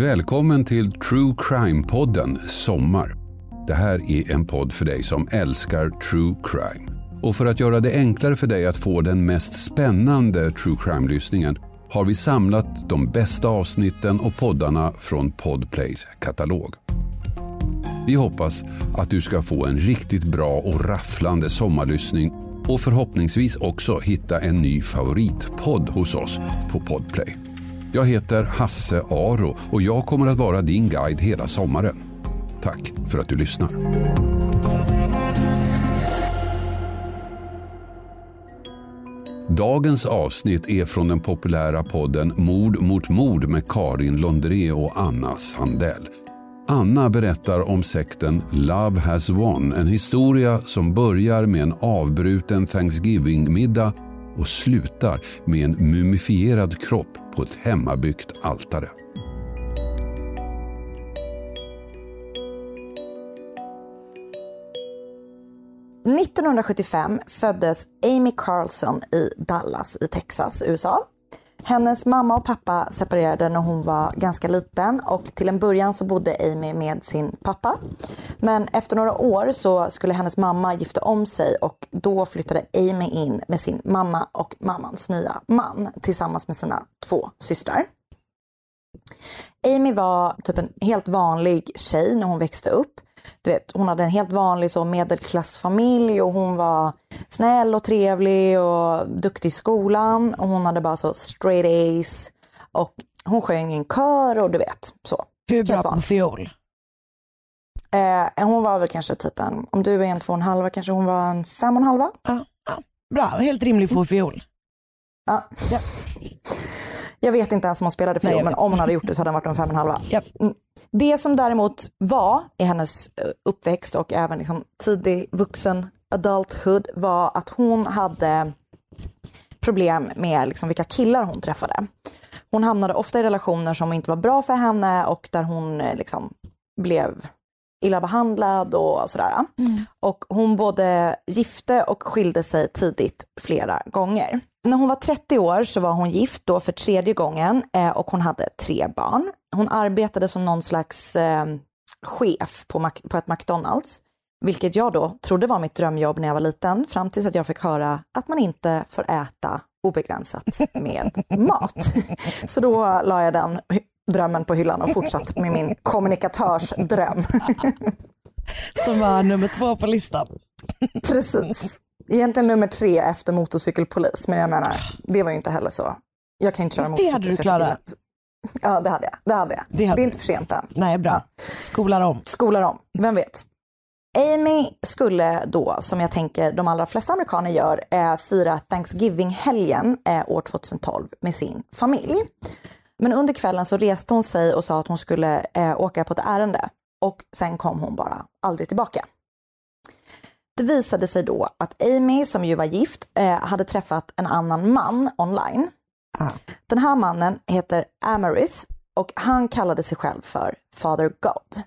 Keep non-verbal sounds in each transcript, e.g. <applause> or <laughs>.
Välkommen till True Crime-podden Sommar. Det här är en podd för dig som älskar true crime. Och för att göra det enklare för dig att få den mest spännande true crime-lyssningen har vi samlat de bästa avsnitten och poddarna från Podplays katalog. Vi hoppas att du ska få en riktigt bra och rafflande sommarlyssning och förhoppningsvis också hitta en ny favoritpodd hos oss på Podplay. Jag heter Hasse Aro och jag kommer att vara din guide hela sommaren. Tack för att du lyssnar. Dagens avsnitt är från den populära podden Mord mot mord med Karin Londré och Anna Sandell. Anna berättar om sekten Love has won, en historia som börjar med en avbruten Thanksgiving-middag och slutar med en mumifierad kropp på ett hemmabyggt altare. –1975 föddes Amy Carlson i Dallas i Texas, USA. Hennes mamma och pappa separerade när hon var ganska liten och till en början så bodde Amy med sin pappa. Men efter några år så skulle hennes mamma gifta om sig och då flyttade Amy in med sin mamma och mammans nya man tillsammans med sina två systrar. Amy var typ en helt vanlig tjej när hon växte upp. Du vet, hon hade en helt vanlig så medelklassfamilj och hon var snäll och trevlig och duktig i skolan. Och hon hade bara så straight A's och hon sjöng i en kör och du vet så. Hur bra på fiol? Eh, hon var väl kanske typ en, om du är en två och en halva kanske hon var en fem och en halva. Ja, ja. Bra, helt rimlig på fiol. Ja. Jag vet inte ens om hon spelade jag men om hon hade gjort det så hade hon varit en fem och en halva. Japp. Mm. Det som däremot var i hennes eh, uppväxt och även liksom tidig vuxen adulthood var att hon hade problem med liksom vilka killar hon träffade. Hon hamnade ofta i relationer som inte var bra för henne och där hon eh, liksom blev illa behandlad och sådär. Och hon både gifte och skilde sig tidigt flera gånger. När hon var 30 år så var hon gift då för tredje gången eh, och hon hade tre barn. Hon arbetade som någon slags eh, chef på, Mac- på ett McDonalds. Vilket jag då trodde var mitt drömjobb när jag var liten, fram tills att jag fick höra att man inte får äta obegränsat med <laughs> mat. Så då la jag den drömmen på hyllan och fortsatte med min kommunikatörsdröm. <laughs> Som var nummer två på listan. Precis. Egentligen nummer tre efter motorcykelpolis, men jag menar, det var ju inte heller så. Jag kan inte köra Fast det hade motorcykel. du klarat. Ja, det hade jag. Det hade jag. Det Det, hade är du. inte för sent än. Nej, bra. Skolar om. Skolar om, vem vet. Amy skulle då, som jag tänker de allra flesta amerikaner gör, eh, fira Thanksgiving-helgen eh, år 2012 med sin familj. Men under kvällen så reste hon sig och sa att hon skulle eh, åka på ett ärende. Och sen kom hon bara aldrig tillbaka. Det visade sig då att Amy, som ju var gift, eh, hade träffat en annan man online. Ah. Den här mannen heter Amarith och han kallade sig själv för Father God.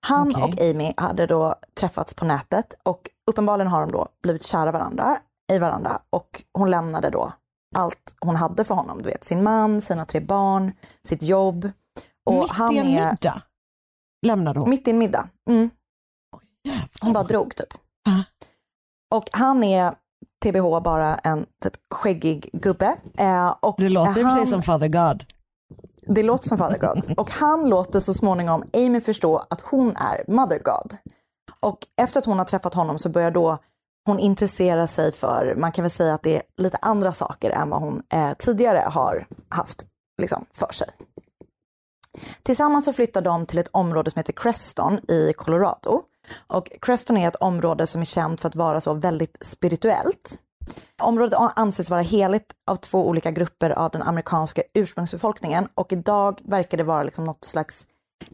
Han Okej. och Amy hade då träffats på nätet och uppenbarligen har de då blivit kära varandra, i varandra och hon lämnade då allt hon hade för honom. Du vet, sin man, sina tre barn, sitt jobb. Och Mitt han i en är middag lämnade hon. mitt i en middag. Mm. Jävlar. Hon bara drog typ. Och han är TBH bara en typ skäggig gubbe. Eh, och Det låter i han- som Father God. Det låter som Father God. <laughs> Och han låter så småningom Amy förstå att hon är Mother God. Och efter att hon har träffat honom så börjar då hon intressera sig för, man kan väl säga att det är lite andra saker än vad hon eh, tidigare har haft liksom, för sig. Tillsammans så flyttar de till ett område som heter Creston i Colorado. Och Creston är ett område som är känt för att vara så väldigt spirituellt. Området anses vara heligt av två olika grupper av den amerikanska ursprungsbefolkningen och idag verkar det vara liksom något slags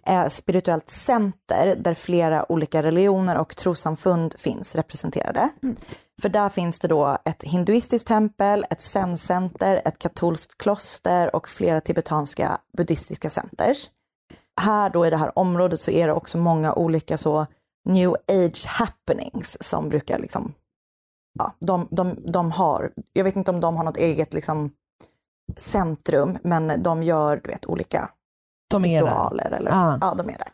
eh, spirituellt center där flera olika religioner och trossamfund finns representerade. För där finns det då ett hinduistiskt tempel, ett zen-center, ett katolskt kloster och flera tibetanska buddhistiska centers. Här då i det här området så är det också många olika så new age happenings som brukar liksom, ja, de, de, de har, jag vet inte om de har något eget liksom centrum, men de gör du vet olika De är där. ritualer. Eller, Ah. Ja, de är där.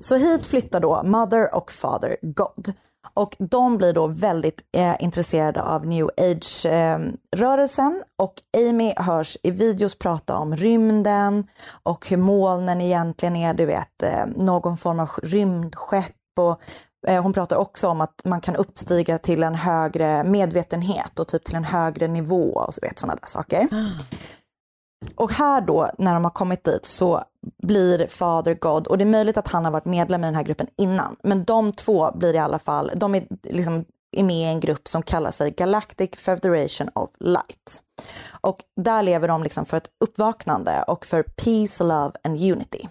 Så hit flyttar då Mother och Father God. Och de blir då väldigt eh, intresserade av new age-rörelsen. Och Amy hörs i videos prata om rymden och hur molnen egentligen är, du vet, eh, någon form av rymdskepp. Och eh, hon pratar också om att man kan uppstiga till en högre medvetenhet och typ till en högre nivå och så vet sådana där saker. Och här då, när de har kommit dit, så blir Father God, och det är möjligt att han har varit medlem i den här gruppen innan, men de två blir i alla fall, de är liksom är med i en grupp som kallar sig Galactic Federation of Light. Och där lever de liksom för ett uppvaknande och för peace, love and unity.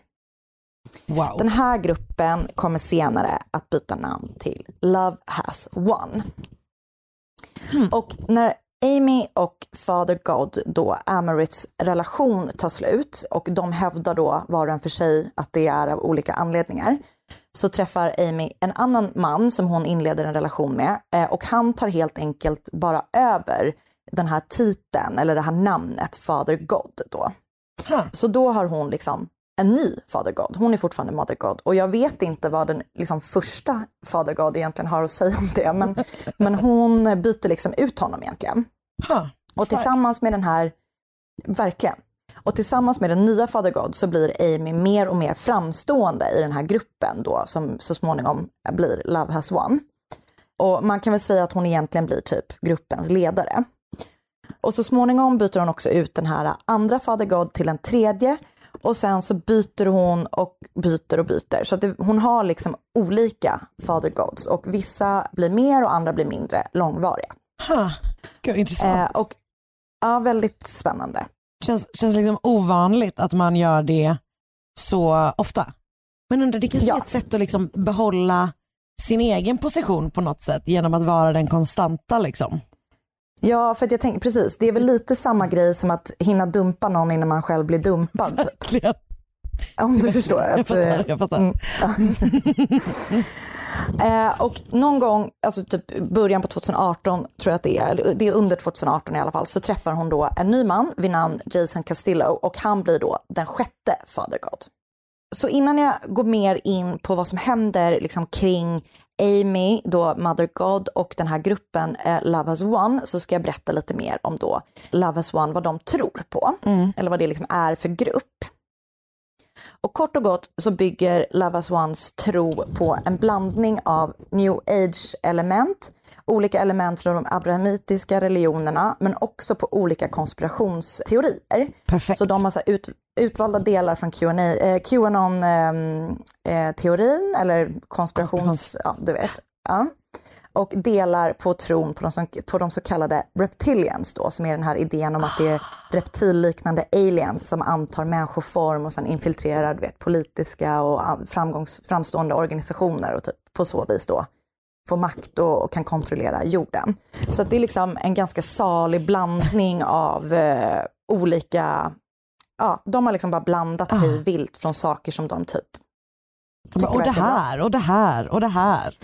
Wow. Den här gruppen kommer senare att byta namn till Love has won. Och när Amy och Father God då Amarits relation tar slut och de hävdar då var och en för sig att det är av olika anledningar så träffar Amy en annan man som hon inleder en relation med eh, och han tar helt enkelt bara över den här titeln eller det här namnet Father God då. Huh. Så då har hon liksom en ny Father God. Hon är fortfarande Mother God och jag vet inte vad den liksom, första Father God egentligen har att säga om det men, <laughs> men hon byter liksom ut honom egentligen. Huh. Och tillsammans med den här, verkligen, och tillsammans med den nya Father God så blir Amy mer och mer framstående i den här gruppen då som så småningom blir Love has won. Och man kan väl säga att hon egentligen blir typ gruppens ledare. Och så småningom byter hon också ut den här andra Father God till en tredje och sen så byter hon och byter och byter. Så att det, hon har liksom olika Father Gods och vissa blir mer och andra blir mindre långvariga. Huh. Gud, intressant. Eh, och ja, väldigt spännande. Känns, känns liksom ovanligt att man gör det så ofta. Men undrar, det kanske Ja. är ett sätt att liksom behålla sin egen position på något sätt genom att vara den konstanta liksom. Ja, för att jag tänker precis, det är väl lite samma grej som att hinna dumpa någon innan man själv blir dumpad. Typ. Verkligen. Om du förstår. Jag Att, fattar, eh, jag fattar. Mm, <laughs> Eh, och någon gång, alltså typ början på 2018 tror jag att det är, eller det är under 2018 i alla fall, så träffar hon då en ny man vid namn Jason Castillo och han blir då den sjätte Father God. Så innan jag går mer in på vad som händer liksom kring Amy, då Mother God och den här gruppen eh, Love Has One så ska jag berätta lite mer om då Love Has One, vad de tror på. Eller vad det liksom är för grupp. Och kort och gott så bygger Love Has Ones tro på en blandning av new age element, olika element från de abrahamitiska religionerna men också på olika konspirationsteorier. Perfekt. Så de har så ut, utvalda delar från Q&A, eh, Qanon-teorin eller konspirations... Ja, du vet. Ja. Och delar på tron på de, som, på de så kallade reptilians då, som är den här idén om att det är reptilliknande aliens som antar människoform och sen infiltrerar du vet, politiska och framgångs, framstående organisationer och typ på så vis då får makt och, och kan kontrollera jorden. Så det är liksom en ganska salig blandning av eh, olika, ja, de har liksom bara blandat hej vilt från saker som de typ, och det här och det här och det här.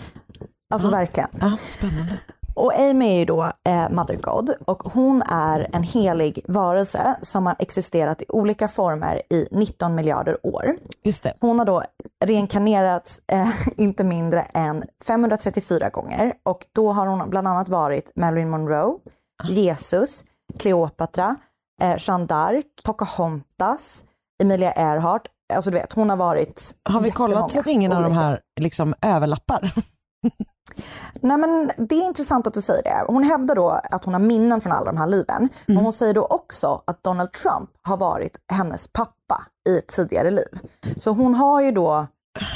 alltså verkligen. Ja, spännande. Och Amy är ju då eh, Mother God och hon är en helig varelse som har existerat i olika former i 19 miljarder år. Just det. Hon har då reinkarnerats eh, <laughs> inte mindre än 534 gånger och då har hon bland annat varit Marilyn Monroe, Jesus, Cleopatra, eh, Jeanne d'Arc, Pocahontas, Emilia Earhart. Alltså du vet, hon har varit Har vi kollat så att ingen av de olika. här liksom överlappar? <laughs> Nej men det är intressant att du säger det. Hon hävdar då att hon har minnen från alla de här liven. Men hon säger då också att Donald Trump har varit hennes pappa i ett tidigare liv. Så hon har ju då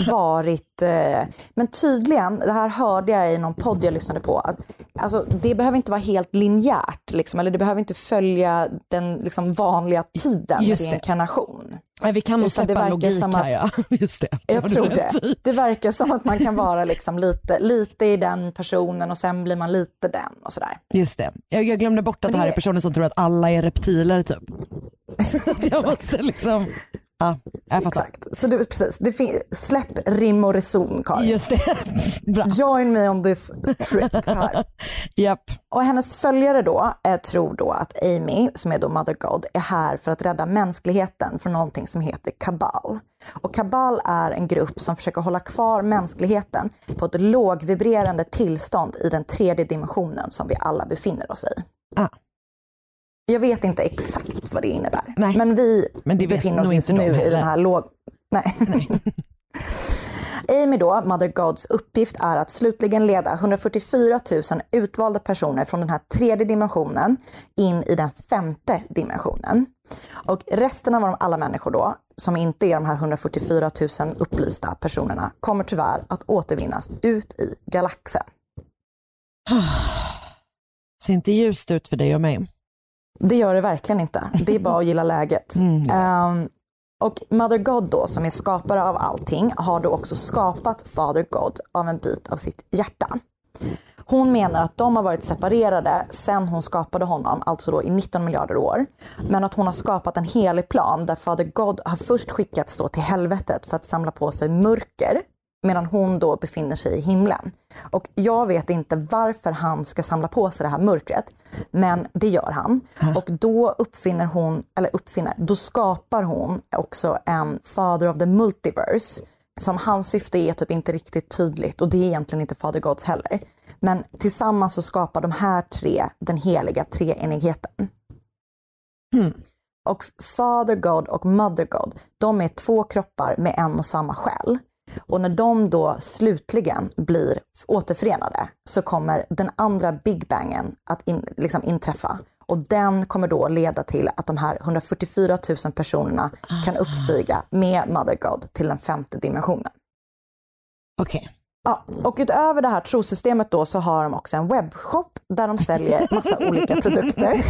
varit, eh, men tydligen, det här hörde jag i någon podd jag lyssnade på, att alltså, det behöver inte vara helt linjärt, liksom, eller det behöver inte följa den liksom, vanliga tiden Just med reinkarnation. Nej, vi kan nog det släppa logik som här att- ja. <laughs> Just det. Jag tror det. Det verkar som att man kan vara liksom lite, lite i den personen och sen blir man lite den och sådär. Just det. Jag, jag glömde bort att Men det här är det- personer som tror att alla är reptiler typ. <laughs> jag måste liksom, ja jag fattar. Exakt. Så du, precis, det släpp rim och reson Karin. Just det. <laughs> Bra. Join me on this trip här. <laughs> Japp. Och hennes följare då eh, tror då att Amy, som är då Mother God, är här för att rädda mänskligheten från någonting som heter Kabal. Och Kabal är en grupp som försöker hålla kvar mänskligheten på ett lågvibrerande tillstånd i den tredje dimensionen som vi alla befinner oss i. Ah. Jag vet inte exakt vad det innebär, Nej. men vi Men befinner oss inte nu i den här låg... Nej. <laughs> Amy då, Mother Gods uppgift är att slutligen leda 144 000 utvalda personer från den här tredje dimensionen in i den femte dimensionen. Och resten av alla människor då, som inte är de här 144 000 upplysta personerna, kommer tyvärr att återvinnas ut i galaxen. Ser inte ljust ut för dig och mig. Det gör det verkligen inte. Det är bara att gilla läget. <laughs> Mm, Ehm, och Mother God då, som är skapare av allting, har då också skapat Father God av en bit av sitt hjärta. Hon menar att de har varit separerade sedan hon skapade honom, alltså då i 19 miljarder år. Men att hon har skapat en helig plan där Father God har först skickats då till helvetet för att samla på sig mörker medan hon då befinner sig i himlen. Och jag vet inte varför han ska samla på sig det här mörkret, men det gör han. Och då uppfinner hon, eller uppfinner, då skapar hon också en Father of the Multiverse som hans syfte är typ inte riktigt tydligt och det är egentligen inte Father Gods heller. Men tillsammans så skapar de här tre den heliga treenigheten. Och Father God och Mother God, de är två kroppar med en och samma själ. Och när de då slutligen blir återförenade så kommer den andra Big Bangen att in, liksom inträffa. Och den kommer då leda till att de här 144 000 personerna kan uppstiga med Mother God till den femte dimensionen. Okej. Ja, och utöver det här trosystemet då så har de också en webbshop där de säljer massa <laughs> olika produkter. <laughs>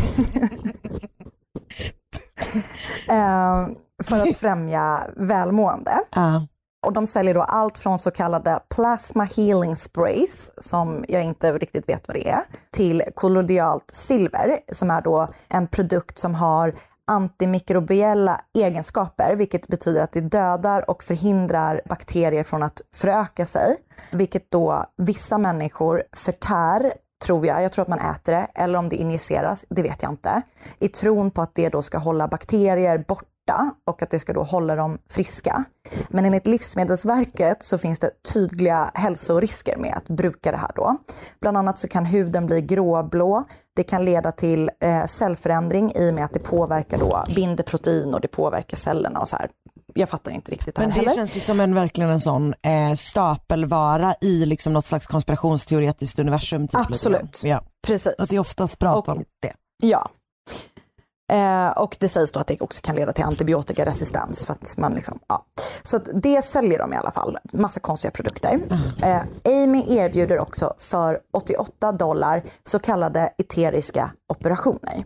<laughs> eh, för att främja välmående. Ja. Och de säljer då allt från så kallade plasma healing sprays, som jag inte riktigt vet vad det är, till kollodialt silver, som är då en produkt som har antimikrobiella egenskaper, vilket betyder att det dödar och förhindrar bakterier från att föröka sig, vilket då vissa människor förtär tror jag, jag tror att man äter det, eller om det injiceras, det vet jag inte, i tron på att det då ska hålla bakterier borta och att det ska då hålla dem friska. Men enligt Livsmedelsverket så finns det tydliga hälsorisker med att bruka det här då. Bland annat så kan huden bli gråblå, det kan leda till eh, cellförändring i och med att det påverkar då, binder protein och det påverkar cellerna och så här. Jag fattar inte riktigt det här Men det heller. känns ju som en verkligen en sån eh, stapelvara i liksom något slags konspirationsteoretiskt universum. Typ, Absolut. Ja. Precis. Att det är oftast prat Och- om det. Ja. Eh, och det sägs då att det också kan leda till antibiotikaresistens. För att man liksom, ja. Så att det säljer de i alla fall, massa konstiga produkter. Eh, Amy erbjuder också för 88 dollar så kallade eteriska operationer.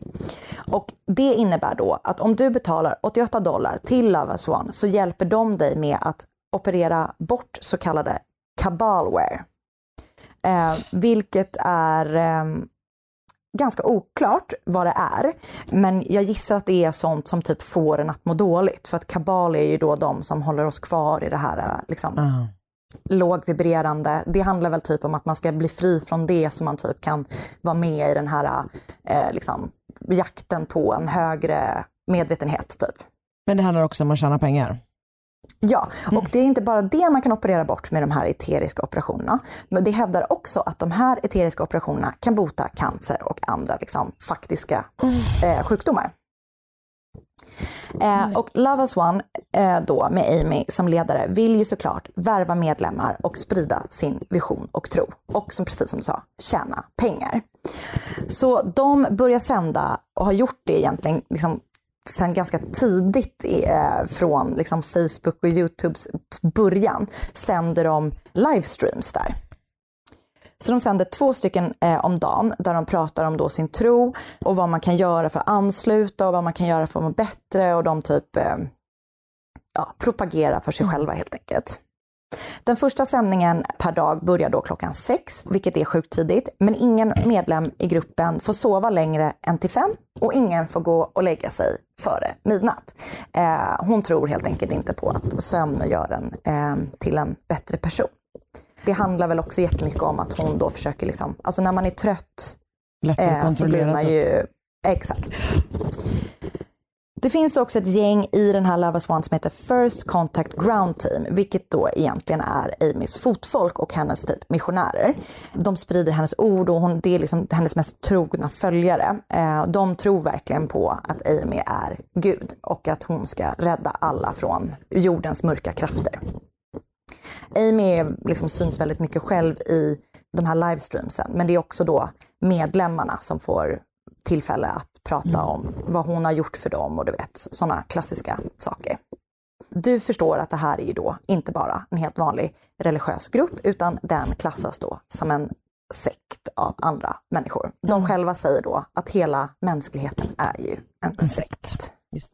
Och det innebär då att om du betalar 88 dollar till Love as One så hjälper de dig med att operera bort så kallade kabalware. Eh, vilket är ehm, ganska oklart vad det är. Men jag gissar att det är sånt som typ får en att må dåligt. För att kabal är ju då de som håller oss kvar i det här eh, liksom, Ja. lågvibrerande. Det handlar väl typ om att man ska bli fri från det så man typ kan vara med i den här eh, liksom, jakten på en högre medvetenhet. typ. Men det handlar också om att tjäna pengar. Ja, och det är inte bara det man kan operera bort med de här eteriska operationerna. Men det hävdar också att de här eteriska operationerna kan bota cancer och andra liksom, faktiska eh, sjukdomar. Eh, och Love as One eh, då med Amy som ledare vill ju såklart värva medlemmar och sprida sin vision och tro. Och som precis som du sa, tjäna pengar. Så de börjar sända och har gjort det egentligen liksom sen ganska tidigt eh, från liksom Facebook och Youtubes början sänder de livestreams där. Så de sänder två stycken eh, om dagen där de pratar om då sin tro och vad man kan göra för att ansluta och vad man kan göra för att må bättre och de typ eh, ja, propagera för sig själva helt enkelt. Den första sändningen per dag börjar då klockan sex, vilket är sjukt tidigt. Men ingen medlem i gruppen får sova längre än till fem och ingen får gå och lägga sig före midnatt. Eh, hon tror helt enkelt inte på att sömn gör en eh, till en bättre person. Det handlar väl också jättemycket om att hon då försöker, liksom, alltså när man är trött eh, så blir man ju, exakt. Det finns också ett gäng i den här Love as One som heter First Contact Ground Team, vilket då egentligen är Amys fotfolk och hennes typ missionärer. De sprider hennes ord och hon, det är liksom hennes mest trogna följare. Eh, de tror verkligen på att Amy är Gud och att hon ska rädda alla från jordens mörka krafter. Amy liksom syns väldigt mycket själv i de här livestreamsen, men det är också då medlemmarna som får tillfälle att prata om vad hon har gjort för dem och du vet, sådana klassiska saker. Du förstår att det här är ju då inte bara en helt vanlig religiös grupp, utan den klassas då som en sekt av andra människor. De själva säger då att hela mänskligheten är ju en sekt. Just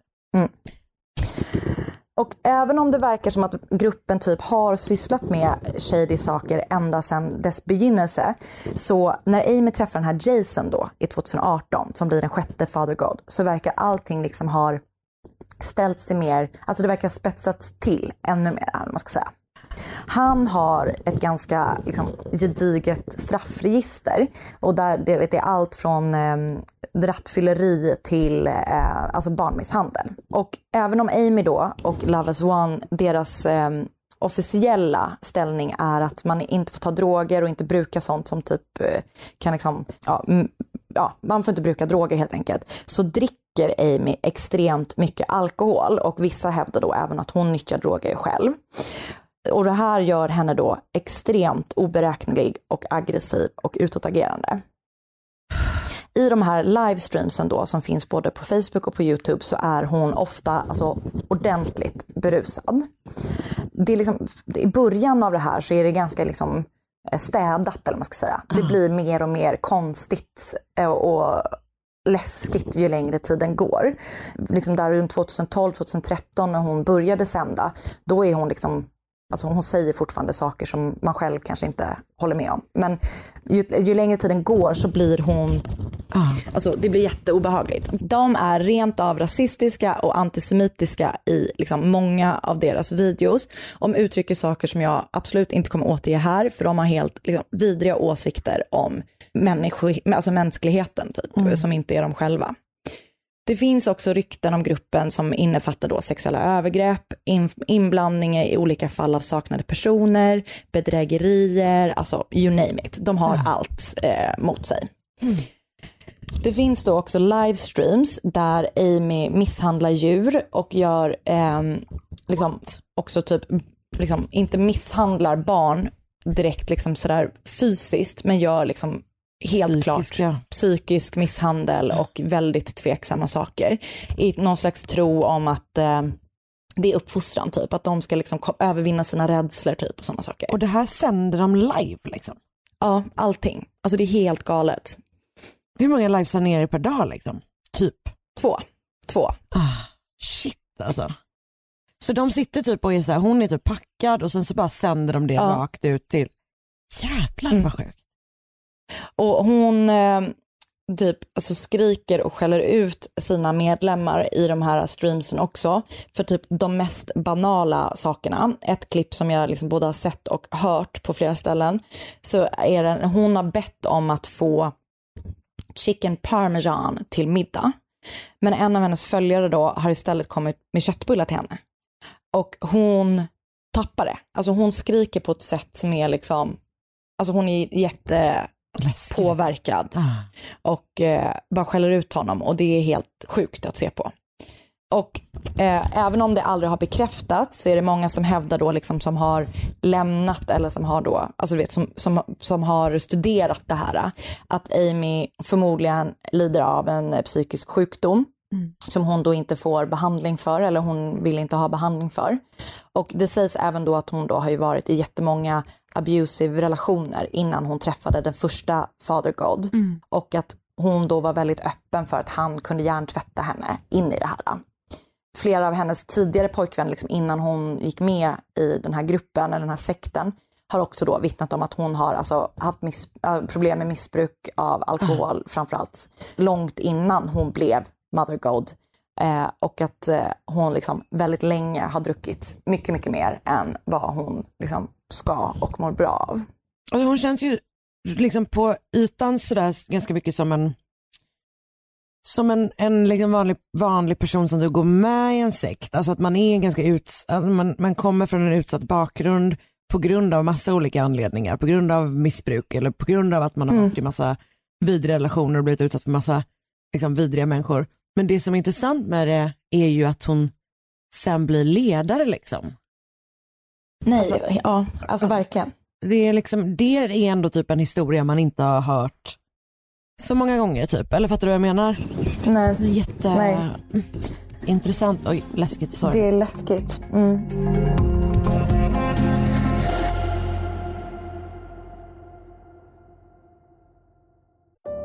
och även om det verkar som att gruppen typ har sysslat med shady saker ända sedan dess begynnelse, så när Amy träffar den här Jason då i 2018, som blir den sjätte Father God, så verkar allting liksom har ställt sig mer, alltså det verkar spetsats till ännu mer, eller vad man ska säga. Han har ett ganska liksom, gediget straffregister och där det vet, är allt från eh, rattfylleri till eh, alltså barnmisshandel. Och även om Amy då och Love as One, deras eh, officiella ställning är att man inte får ta droger och inte bruka sånt som typ eh, kan liksom, ja, ja, man får inte bruka droger helt enkelt. Så dricker Amy extremt mycket alkohol och vissa hävdar då även att hon nyttjar droger själv. Och det här gör henne då extremt oberäknelig och aggressiv och utåtagerande. I de här livestreamsen då som finns både på Facebook och på Youtube så är hon ofta alltså, ordentligt berusad. Det är liksom, I början av det här så är det ganska liksom eh, städat eller vad man ska säga. Det blir mer och mer konstigt eh, och läskigt ju längre tiden går. Liksom där runt 2012-2013 när hon började sända, då är hon liksom Alltså hon säger fortfarande saker som man själv kanske inte håller med om. Men ju, ju längre tiden går så blir hon, alltså det blir jätteobehagligt. De är rent av rasistiska och antisemitiska i liksom många av deras videos. De uttrycker saker som jag absolut inte kommer återge här, för de har helt liksom, vidriga åsikter om människo, alltså mänskligheten typ, som inte är de själva. Det finns också rykten om gruppen som innefattar då sexuella övergrepp, in, inblandning i olika fall av saknade personer, bedrägerier, alltså you name it. De har allt eh, mot sig. Det finns då också livestreams där Amy misshandlar djur och gör ehm, liksom också typ, liksom, inte misshandlar barn direkt liksom sådär fysiskt, men gör liksom helt Psykisk, klart ja. psykisk misshandel och väldigt tveksamma saker. I någon slags tro om att eh, det är uppfostran typ, att de ska liksom övervinna sina rädslor typ och sådana saker. Och det här sänder de live liksom. Ja, allting. Alltså det är helt galet. Hur många livesändningar är det per dag liksom? Typ. Två. Två. Ah, shit alltså. Så de sitter typ och är så här, hon är typ packad och sen så bara sänder de det Ja. rakt ut till, jävlar Mm. vad sjukt. Och hon eh, typ alltså skriker och skäller ut sina medlemmar i de här streamsen också för typ de mest banala sakerna. Ett klipp som jag liksom både har sett och hört på flera ställen så är den, hon har bett om att få chicken parmesan till middag. Men en av hennes följare då har istället kommit med köttbullar till henne. Och hon tappar det. Alltså hon skriker på ett sätt som är liksom, alltså hon är jätte Läskigt. påverkad Ah. och eh, bara skäller ut honom och det är helt sjukt att se på. Och eh, även om det aldrig har bekräftats så är det många som hävdar då liksom som har lämnat eller som har då, alltså du vet som, som, som har studerat det här. Att Amy förmodligen lider av en psykisk sjukdom som hon då inte får behandling för eller hon vill inte ha behandling för. Och det sägs även då att hon då har ju varit i jättemånga abusive relationer innan hon träffade den första Father God. Och att hon då var väldigt öppen för att han kunde hjärntvätta henne in i det här. flera av hennes tidigare pojkvänner liksom innan hon gick med i den här gruppen eller den här sekten har också då vittnat om att hon har alltså haft miss, äh, problem med missbruk av alkohol mm. framförallt långt innan hon blev mother god. Eh, och att eh, hon liksom väldigt länge har druckit mycket, mycket mer än vad hon liksom ska och mår bra av. Alltså hon känns ju liksom på ytan sådär ganska mycket som en som en, en liksom vanlig, vanlig person som du går med i en sekt. Alltså att man är ganska utsatt, alltså man, man kommer från en utsatt bakgrund på grund av massa olika anledningar. På grund av missbruk eller på grund av att man har mm. varit i massa vidriga relationer och blivit utsatt för massa liksom, vidriga människor. Men det som är intressant med det är ju att hon sen blir ledare liksom. Nej, alltså, ja, alltså verkligen. Det är, liksom, det är ändå typ en historia man inte har hört så många gånger typ. Eller fattar du vad jag menar? Nej. Jätte... Nej. Intressant och läskigt. Sorry. Det är läskigt. Mm.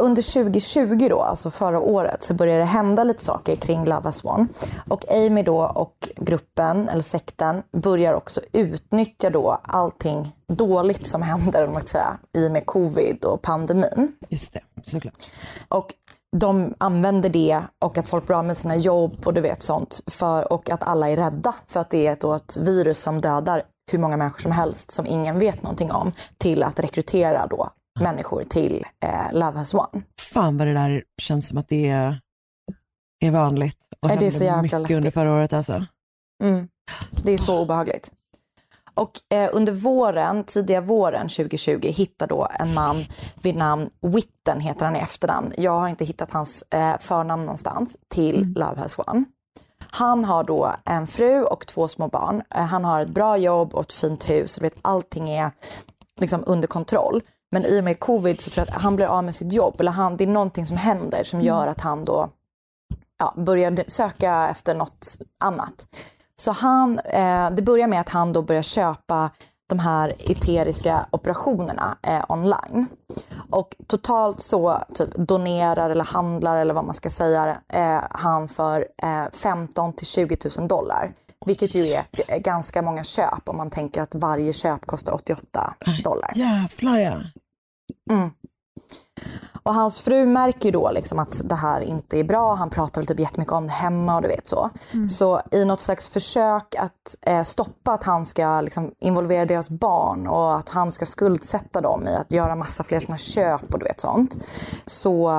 Under 2020 då, alltså förra året, så började det hända lite saker kring Lava Swan. Och Amy då och gruppen, eller sekten, börjar också utnyttja då allting dåligt som händer, om man säga, i och med covid och pandemin. Just det, såklart. Och de använder det och att folk blir av med sina jobb och du vet sånt. För, och att alla är rädda för att det är då ett virus som dödar hur många människor som helst som ingen vet någonting om till att rekrytera då människor till eh, Love has one. Fan vad det där känns som att det är, är vanligt. Och är det är så jävla mycket läskigt. under förra året alltså. Mm. Det är så obehagligt. Och eh, under våren, tidiga våren 2020 hittar då en man vid namn Witten, heter han i efternamn. Jag har inte hittat hans eh, förnamn någonstans, till mm. Love has one. Han har då en fru och två små barn. Eh, han har ett bra jobb och ett fint hus. Vet, allting är liksom under kontroll. Men i och med covid så tror jag att han blir av med sitt jobb. Eller han, det är någonting som händer som mm. gör att han då ja, börjar söka efter något annat. Så han, eh, det börjar med att han då börjar köpa de här eteriska operationerna eh, online. Och totalt så typ donerar eller handlar eller vad man ska säga eh, han för eh, 15 till 20 000 dollar. Vilket ju är ganska många köp om man tänker att varje köp kostar 88 dollar. Jävlar ja. Mm. Och hans fru märker ju då liksom att det här inte är bra. Han pratar väl typ jättemycket om det hemma och du vet så. Mm. Så i något slags försök att eh, stoppa att han ska liksom, involvera deras barn och att han ska skuldsätta dem i att göra massa fler sådana köp och du vet sånt. Så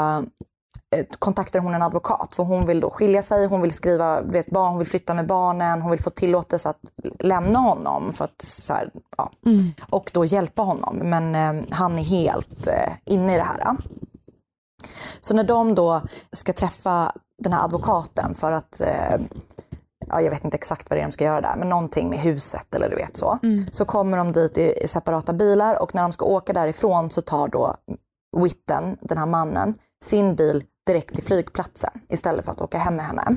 kontaktar hon en advokat för hon vill då skilja sig, hon vill skriva, vet, barn, hon vill flytta med barnen, hon vill få tillåtelse att lämna honom för att, så här, ja, mm. och då hjälpa honom. Men eh, han är helt eh, inne i det här. Så när de då ska träffa den här advokaten för att eh, ja, jag vet inte exakt vad det är de ska göra där, men någonting med huset eller du vet så. Mm. Så kommer de dit i, i separata bilar och när de ska åka därifrån så tar då Witten, den här mannen, sin bil direkt till flygplatsen istället för att åka hem med henne.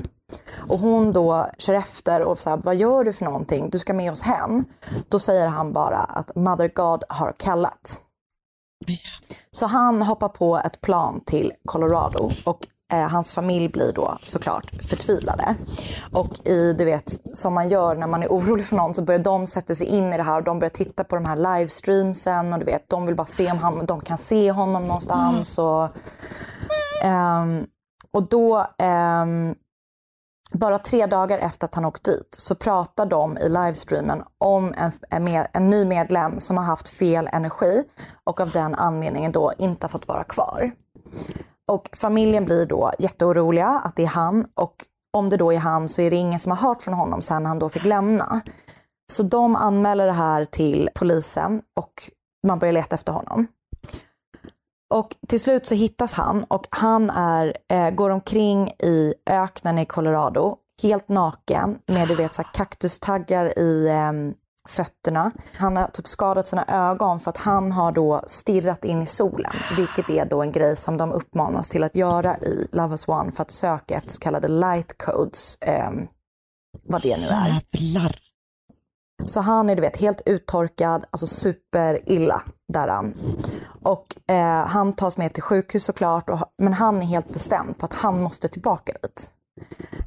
Och hon då kör efter och säger, vad gör du för någonting? Du ska med oss hem. Då säger han bara att Mother God har kallat. Så han hoppar på ett plan till Colorado och eh, hans familj blir då såklart förtvivlade. Och i, du vet, som man gör när man är orolig för någon så börjar de sätta sig in i det här och de börjar titta på de här livestreamsen och du vet, de vill bara se om han, de kan se honom någonstans. Och, Um, och då, um, bara tre dagar efter att han åkt dit så pratar de i livestreamen om en, en, med, en, ny medlem som har haft fel energi och av den anledningen då inte har fått vara kvar. Och familjen blir då jätteoroliga att det är han och om det då är han så är det ingen som har hört från honom sen han då fick lämna. Så de anmäler det här till polisen och man börjar leta efter honom. Och till slut så hittas han och han är, eh, går omkring i öknen i Colorado helt naken med du vet så här, kaktustaggar i eh, fötterna. Han har typ skadat sina ögon för att han har då stirrat in i solen, vilket är då en grej som de uppmanas till att göra i Love Us One för att söka efter så kallade light codes, eh, vad det nu är. Jävlar. Så han är du vet helt uttorkad, alltså superilla där han. Och eh, han tas med till sjukhus såklart, och, men han är helt bestämd på att han måste tillbaka dit.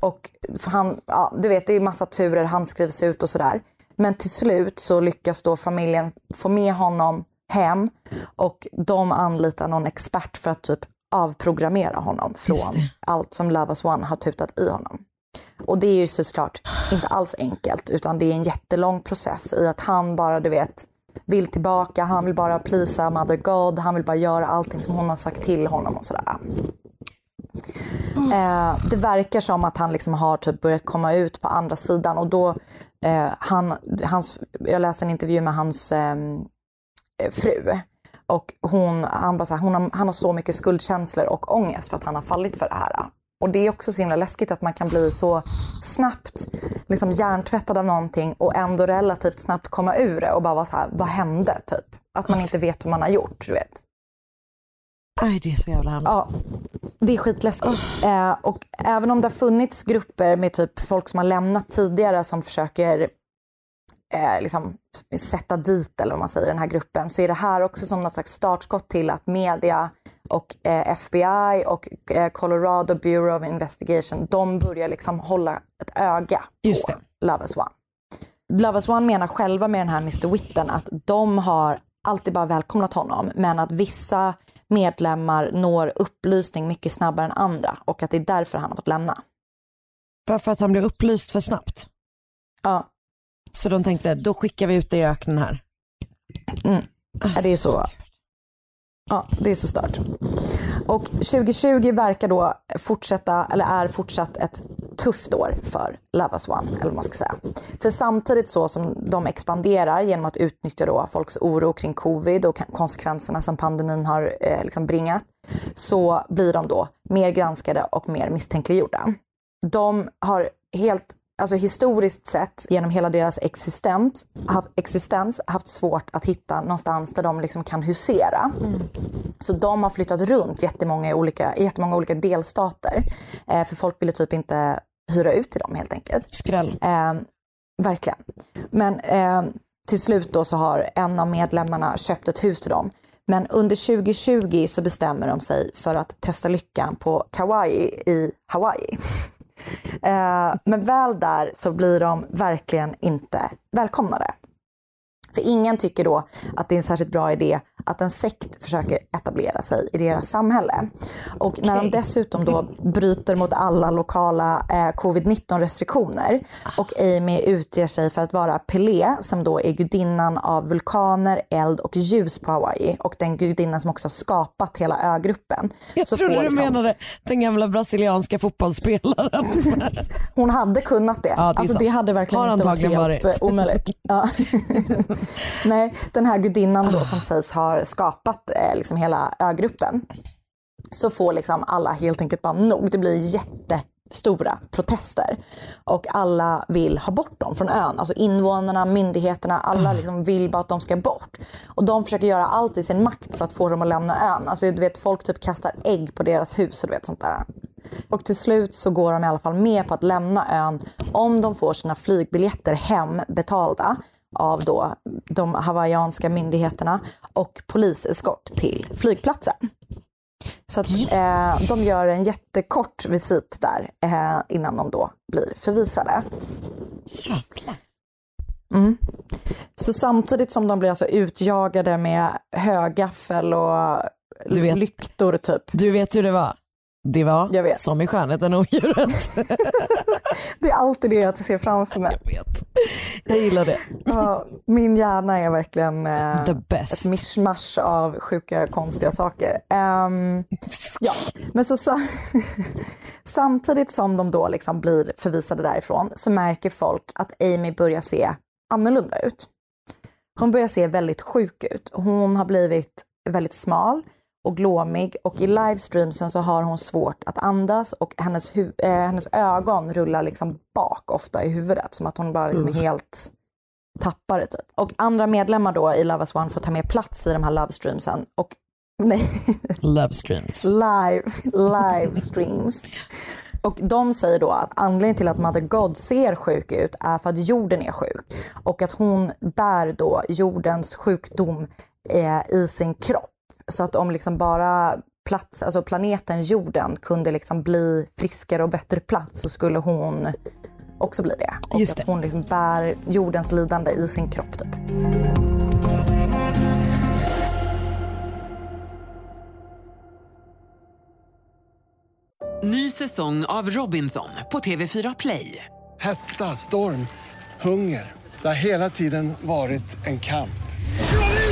Och för han, ja, du vet det är massa turer, han skrivs ut och sådär. Men till slut så lyckas då familjen få med honom hem och de anlitar någon expert för att typ avprogrammera honom från allt som Love Us One har tutat i honom. Och det är ju såklart inte alls enkelt utan det är en jättelång process i att han bara, du vet, vill tillbaka, han vill bara plisa Mother God, han vill bara göra allting som hon har sagt till honom och sådär. Eh, det verkar som att han liksom har typ börjat komma ut på andra sidan och då, eh, han, hans, jag läste en intervju med hans ehm, eh, fru och hon, han, bara så här, hon har, han har så mycket skuldkänslor och ångest för att han har fallit för det här. Och det är också så himla läskigt att man kan bli så snabbt liksom hjärntvättad av någonting och ändå relativt snabbt komma ur det och bara vara så här, vad hände? Typ. Att man inte vet vad man har gjort, du vet. Nej det är så jävla hemskt. Ja, det är skitläskigt. Eh, och även om det har funnits grupper med typ folk som har lämnat tidigare som försöker eh, liksom sätta dit, eller vad man säger, den här gruppen, så är det här också som något slags startskott till att media och eh, FBI och eh, Colorado Bureau of Investigation, de börjar liksom hålla ett öga Just på det. Love Us One. Love Us One menar själva med den här Mr Witten att de har alltid bara välkomnat honom, men att vissa medlemmar når upplysning mycket snabbare än andra och att det är därför han har fått lämna. Bara för att han blev upplyst för snabbt. Ja, Så de tänkte, då skickar vi ut det i öknen här. mm. Ja, det är så. Ja, det är så stört. Och 2020 verkar då fortsätta, eller är fortsatt ett tufft år för Love Us One, eller vad man ska säga. För samtidigt så som de expanderar genom att utnyttja då folks oro kring covid och konsekvenserna som pandemin har eh, liksom bringat, så blir de då mer granskade och mer misstänkliggjorda. De har helt alltså historiskt sett genom hela deras existens, haft, existens haft svårt att hitta någonstans där de liksom kan husera. Så de har flyttat runt jättemånga olika, jättemånga olika delstater. Eh, för folk ville typ inte hyra ut till dem helt enkelt. Skräll. Eh, verkligen. Men eh, till slut då så har en av medlemmarna köpt ett hus till dem. Men under 2020 så bestämmer de sig för att testa lyckan på Kauai i Hawaii. Eh, men väl där så blir de verkligen inte välkomnade. För ingen tycker då att det är en särskilt bra idé att en sekt försöker etablera sig i deras samhälle. Och när de dessutom då bryter mot alla lokala eh, covid-19 restriktioner och Amy utger sig för att vara Pelé som då är gudinnan av vulkaner, eld och ljus på Hawaii och den gudinnan som också har skapat hela ögruppen. Jag Så trodde får du liksom- menade den gamla brasilianska fotbollsspelaren. <laughs> Hon hade kunnat det. Ja, det alltså, sant. det hade verkligen Har inte varit helt varit. eh, omöjligt. Ja. <laughs> Nej, den här gudinnan då som sägs ha skapat eh, liksom hela ögruppen. Så får liksom alla helt enkelt bara nog. Det blir jättestora protester. Och alla vill ha bort dem från ön. Alltså invånarna, myndigheterna, alla liksom vill bara att de ska bort. Och de försöker göra allt i sin makt för att få dem att lämna ön. Alltså du vet, folk typ kastar ägg på deras hus och du vet sånt där. Och till slut så går de i alla fall med på att lämna ön om de får sina flygbiljetter hem betalda av då de hawaiianska myndigheterna och poliseskort till flygplatsen. Så att, eh, de gör en jättekort visit där eh, innan de då blir förvisade. Jävlar. Mm. Så samtidigt som de blir alltså utjagade med högaffel och Du vet. lyktor typ. Du vet hur det var? Det var Jag vet. som i Skönheten och odjuret. <laughs> Det är alltid det jag ser framför mig. Jag vet. Jag gillar det. Ja, min hjärna är verkligen eh, ett mischmasch av sjuka konstiga saker. Ehm, ja, men så, sa- <laughs> samtidigt som de då liksom blir förvisade därifrån så märker folk att Amy börjar se annorlunda ut. Hon börjar se väldigt sjuk ut. Hon har blivit väldigt smal och glåmig och i livestreamsen så har hon svårt att andas och hennes, hu- eh, hennes ögon rullar liksom bak ofta i huvudet som att hon bara liksom är helt tappar det typ. Och andra medlemmar då i Love As One får ta mer plats i de här livestreamsen och <laughs> nej, Love streams. live, live streams. Och de säger då att anledningen till att Mother God ser sjuk ut är för att jorden är sjuk och att hon bär då jordens sjukdom eh, i sin kropp. Så att om liksom bara plats, alltså planeten jorden kunde liksom bli friskare och bättre plats så skulle hon också bli det. Och Just att det. hon liksom bär jordens lidande i sin kropp typ. Ny säsong av Robinson på TV4 Play. Hetta, storm, hunger. Det har hela tiden varit en kamp.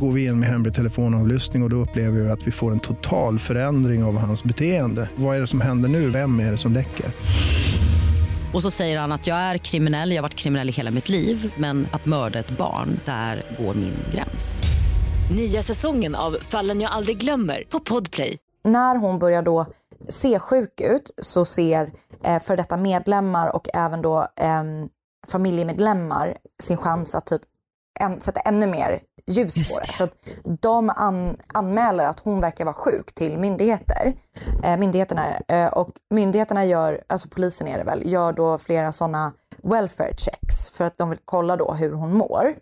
Går vi in med hemlig telefonavlyssning och, och då upplever vi att vi får en total förändring av hans beteende. Vad är det som händer nu? Vem är det som läcker? Och så säger han att jag är kriminell, jag har varit kriminell i hela mitt liv men att mörda ett barn, där går min gräns. Nya säsongen av Fallen jag aldrig glömmer på Podplay. när hon börjar då se sjuk ut så ser eh, för detta medlemmar och även då eh, familjemedlemmar sin chans att typ en, sätta ännu mer ljus på det. Så att de an, anmäler att hon verkar vara sjuk till myndigheter. Eh, myndigheterna, eh, och myndigheterna gör, alltså polisen är det väl, gör då flera sådana welfare checks för att de vill kolla då hur hon mår.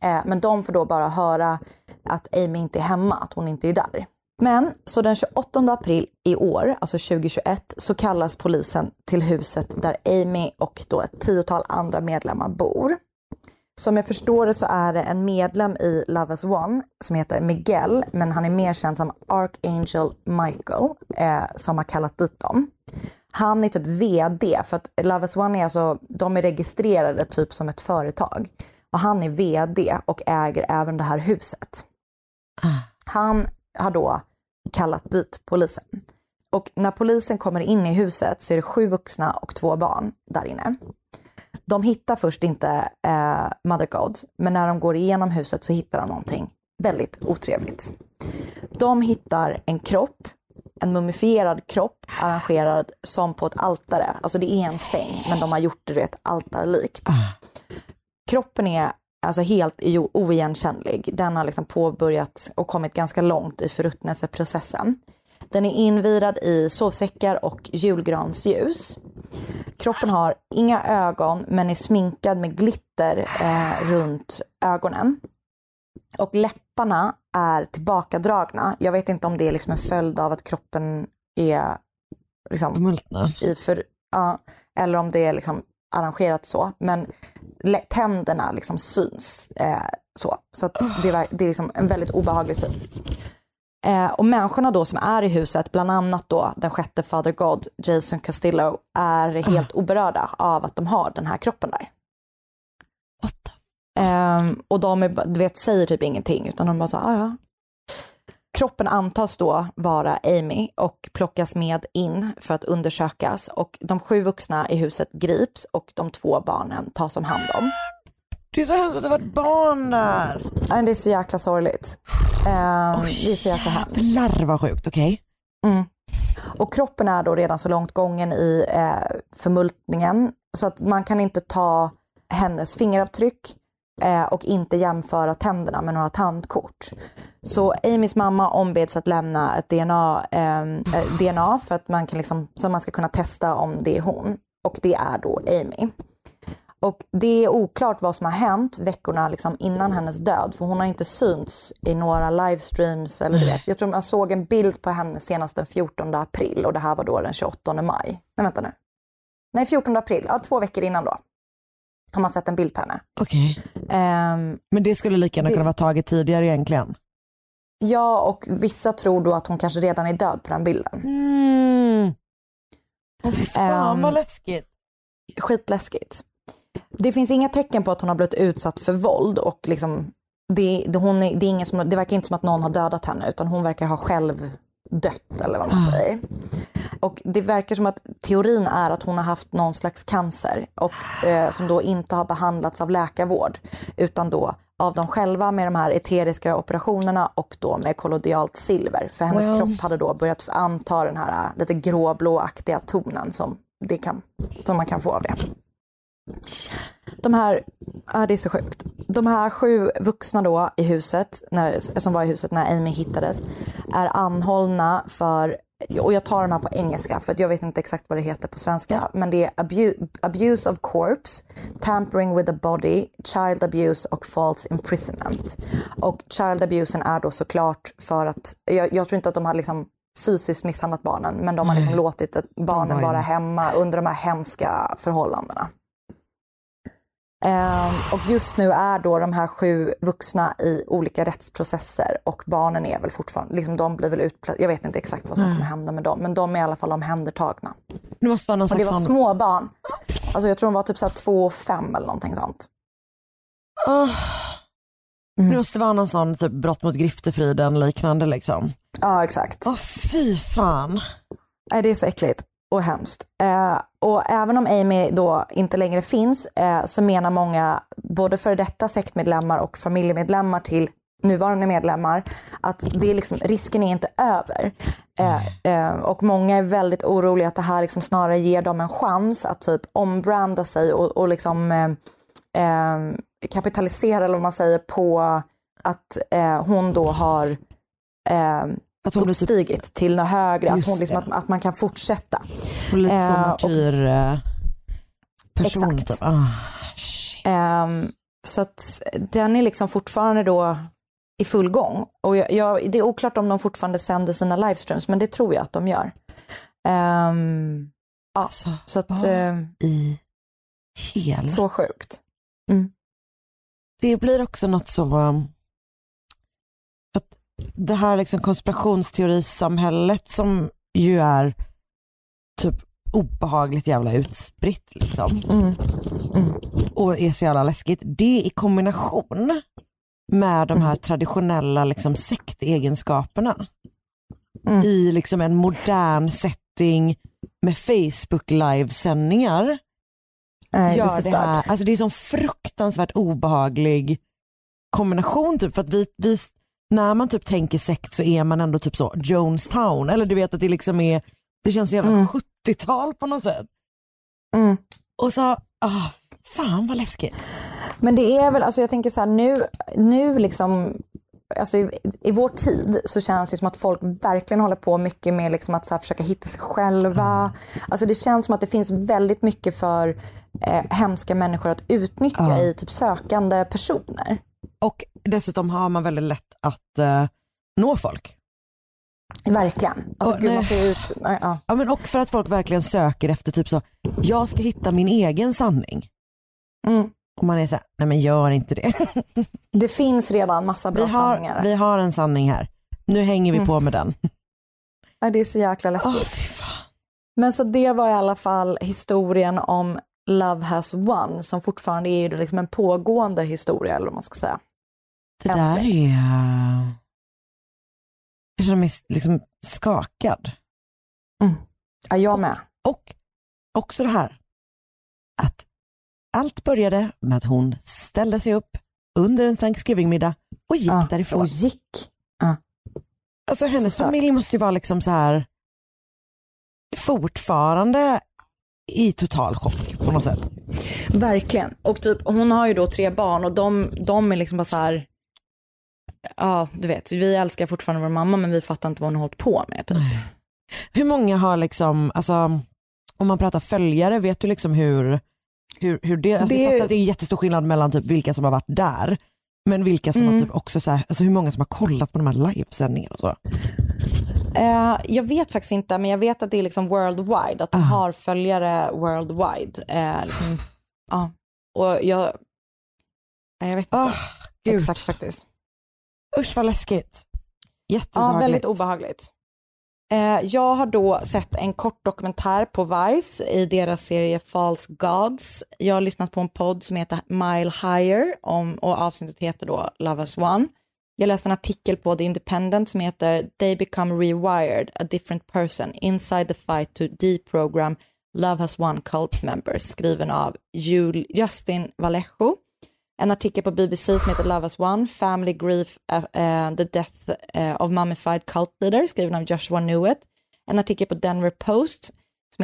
Eh, men de får då bara höra att Amy inte är hemma, att hon inte är där. Men så den 28 april i år, alltså 2021, så kallas polisen till huset där Amy och då ett tiotal andra medlemmar bor. Som jag förstår det så är det en medlem i Love as One som heter Miguel, men han är mer känd som Archangel Michael, eh, som har kallat dit dem. Han är typ VD, för att Love as One är alltså, de är registrerade typ som ett företag. Och han är VD och äger även det här huset. Han har då kallat dit polisen. Och när polisen kommer in i huset så är det sju vuxna och två barn där inne. De hittar först inte eh, Mother God, men när de går igenom huset så hittar de någonting väldigt otrevligt. De hittar en kropp, en mumifierad kropp arrangerad som på ett altare. Alltså det är en säng, men de har gjort det rätt altarlikt. Kroppen är alltså helt oigenkännlig. Den har liksom påbörjat och kommit ganska långt i förruttnelseprocessen. Den är invirad i sovsäckar och julgransljus. Kroppen har inga ögon men är sminkad med glitter eh, runt ögonen. Och läpparna är tillbakadragna. Jag vet inte om det är liksom en följd av att kroppen är liksom, Multna. i för, ja, eller om det är liksom arrangerat så. Men tänderna liksom syns. Eh, så så det, är, det är liksom en väldigt obehaglig syn. Eh, och människorna då som är i huset, bland annat då den sjätte Father God, Jason Castillo, är helt oberörda av att de har den här kroppen där. Ehm, och de är, du vet, säger typ ingenting utan de bara så här, "Ah, ja. Kroppen antas då vara Amy och plockas med in för att undersökas och de sju vuxna i huset grips och de två barnen tas om hand om. Det är så hemskt att det var ett barn där. Nej, Det är så jäkla sorgligt. Ehm, det är så jäkla hemskt. Jävlar vad sjukt, okej. Mm. Och kroppen är då redan så långt gången i eh, förmultningen så att man kan inte ta hennes fingeravtryck eh, och inte jämföra tänderna med några tandkort. Så Amys mamma ombeds att lämna ett DNA, eh, eh, DNA för att man kan liksom, så man ska kunna testa om det är hon. Och det är då Amy. Och det är oklart vad som har hänt veckorna liksom innan hennes död. För hon har inte synts i några livestreams. Eller du vet. Jag tror man såg en bild på henne senast den 14 april och det här var då den 28 maj. Nej vänta nu. Nej 14 april, ja, två veckor innan då. Har man sett en bild på henne. Okej. Ehm, Men det skulle lika gärna kunna vara taget tidigare egentligen. ja och vissa tror då att hon kanske redan är död på den bilden. Mm. Åh fy fan Ehm, vad läskigt. skitläskigt. Det finns inga tecken på att hon har blivit utsatt för våld och liksom det, det, hon är, det, är ingen som, det verkar inte som att någon har dödat henne utan hon verkar ha själv dött eller vad man Ah. säger. Och det verkar som att teorin är att hon har haft någon slags cancer och eh, som då inte har behandlats av läkarvård utan då av dem själva med de här eteriska operationerna och då med kollodialt silver. För hennes Well. kropp hade då börjat anta den här lite gråblåaktiga tonen som, det kan, som man kan få av det. De här, ja, det är så sjukt. De här sju vuxna då i huset, när, som var i huset när Amy hittades, är anhållna för, och jag tar de här på engelska för jag vet inte exakt vad det heter på svenska, men det är abu, abuse of corpse, tampering with the body, child abuse och false imprisonment. Och child abusen är då såklart för att, jag, jag tror inte att de har liksom fysiskt misshandlat barnen, men de har liksom låtit barnen var vara hemma under de här hemska förhållandena. Ehm, och just nu är då de här sju vuxna i olika rättsprocesser och barnen är väl fortfarande, liksom de blir väl utplacerade, jag vet inte exakt vad som kommer hända med dem, men de är i alla fall omhändertagna. Det måste vara någon Och det var sån... små barn. Alltså jag tror de var typ så två och fem eller någonting sånt. Åh. Mm. Det måste vara någon sån typ brott mot griftefriden liknande liksom. Ja exakt. Åh fy fan. Nej, det är så äckligt och hemskt. Eh, och även om Amy då inte längre finns eh, så menar många, både före detta sektmedlemmar och familjemedlemmar till nuvarande medlemmar, att det är liksom, risken är inte över. Eh, eh, och många är väldigt oroliga att det här liksom snarare ger dem en chans att typ ombranda sig och, och liksom eh, eh, kapitalisera, eller vad man säger, på att hon då har Att hon blir typ uppstigit till något högre, att, hon liksom, att, att man kan fortsätta. lite som Eh, och- martyr eh, person Exakt. typ. Ah. Ehm, så att den är liksom fortfarande då i full gång. Och jag, jag, det är oklart om de fortfarande sänder sina livestreams, men det tror jag att de gör. Ehm, ja, Alltså, så att, eh, i hela. så sjukt. Det blir också något så, um, det här liksom konspirationsteorisamhället som ju är typ obehagligt jävla utspritt liksom. Mm. och är så jävla läskigt. Det i kombination med de här traditionella liksom sektegenskaperna Mm. i liksom en modern setting med Facebook livesändningar är gör det här, alltså det är en sån fruktansvärt obehaglig kombination typ för att vi, vi när man typ tänker sekt så är man ändå typ så Jonestown eller du vet att det liksom är, det känns så jävla Mm. 70-tal på något sätt. Mm. Och så, ah, fan vad läskigt. Men det är väl, alltså jag tänker så här nu, nu liksom, alltså i, i vår tid så känns det som att folk verkligen håller på mycket med liksom att så försöka hitta sig själva. Alltså det känns som att det finns väldigt mycket för eh, hemska människor att utnyttja Ja. i typ sökande personer. Och dessutom har man väldigt lätt att eh, nå folk. Verkligen. Alltså Åh, gud, man får ut, ja, ja. Men och för att folk verkligen söker efter typ så, jag ska hitta min egen sanning. Mm. Och man är så här, nej men gör inte det. <laughs> Det finns redan massa bra Vi har, sanningar. vi har en sanning här, nu hänger vi Mm. på med den. Ja, det är så jäkla läskigt. Fan. Men så det var i alla fall historien om Love has won som fortfarande är ju liksom en pågående historia eller vad man ska säga. Det Än så där är, jag känner mig liksom skakad. Ja, jag med. Och också det här, att allt började med att hon ställde sig upp under en Thanksgiving-middag och gick Ja, därifrån. Och gick. Alltså hennes starkt. familj måste ju vara liksom så här fortfarande i total chock på något sätt. Verkligen. Och typ, hon har ju då tre barn och de, de är liksom bara så här, ja du vet, vi älskar fortfarande vår mamma men vi fattar inte vad hon har hållit på med. Typ. Hur många har liksom, alltså om man pratar följare, vet du liksom hur, hur, hur det, alltså Det- jag fattar att det är jättestor skillnad mellan typ vilka som har varit där, men vilka som har Mm. typ också så här, alltså hur många som har kollat på de här livesändningarna och så. Eh, jag vet faktiskt inte, men jag vet att det är liksom worldwide, att de Ah. har följare worldwide. Eh, liksom, <sighs> ja. Och jag, jag vet inte gud. exakt faktiskt. Usch vad läskigt. Ja, Jätteobehagligt. väldigt obehagligt. Eh, jag har då sett en kort dokumentär på Vice i deras serie False Gods. Jag har lyssnat på en podd som heter Mile Higher om, och avsnittet heter då Love as One. Jag läste en artikel på The Independent som heter They become rewired, a different person, inside the fight to deprogram Love has one cult members, skriven av Jul- Justin Vallejo. En artikel på BBC som heter Love Has one, Family Grief, uh, uh, The Death uh, of Mummified Cult Leader, skriven av Joshua Newitt. En artikel på Denver Post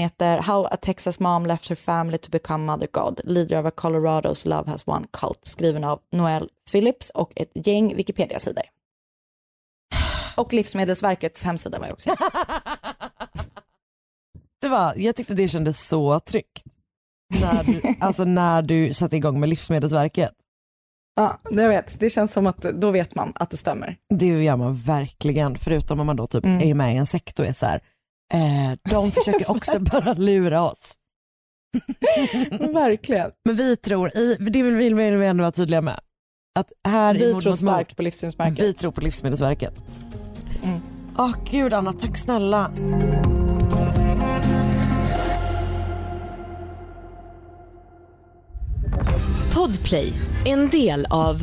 heter How a Texas Mom Left Her Family to Become Mother God, Leader of a Colorados Love has one cult, skriven av Noel Phillips och ett gäng Wikipedia-sidor. Och Livsmedelsverkets hemsida var jag också. <laughs> Det var, jag tyckte det kändes så tryggt. När du, <laughs> alltså när du satte igång med Livsmedelsverket. Ja, jag vet. Det känns som att då vet man att det stämmer. Det gör man verkligen, förutom om man då typ Mm. är med i en sekt och är så här, eh, de försöker också <laughs> bara lura oss. Verkligen. Men vi tror, i, det vill vi vill vi ändå vara tydliga med, att här i Vi Mord tror mot mord, starkt på Livsmedelsverket. vi tror på Livsmedelsverket. Mm. Åh gud Anna, tack snälla. Podplay, en del av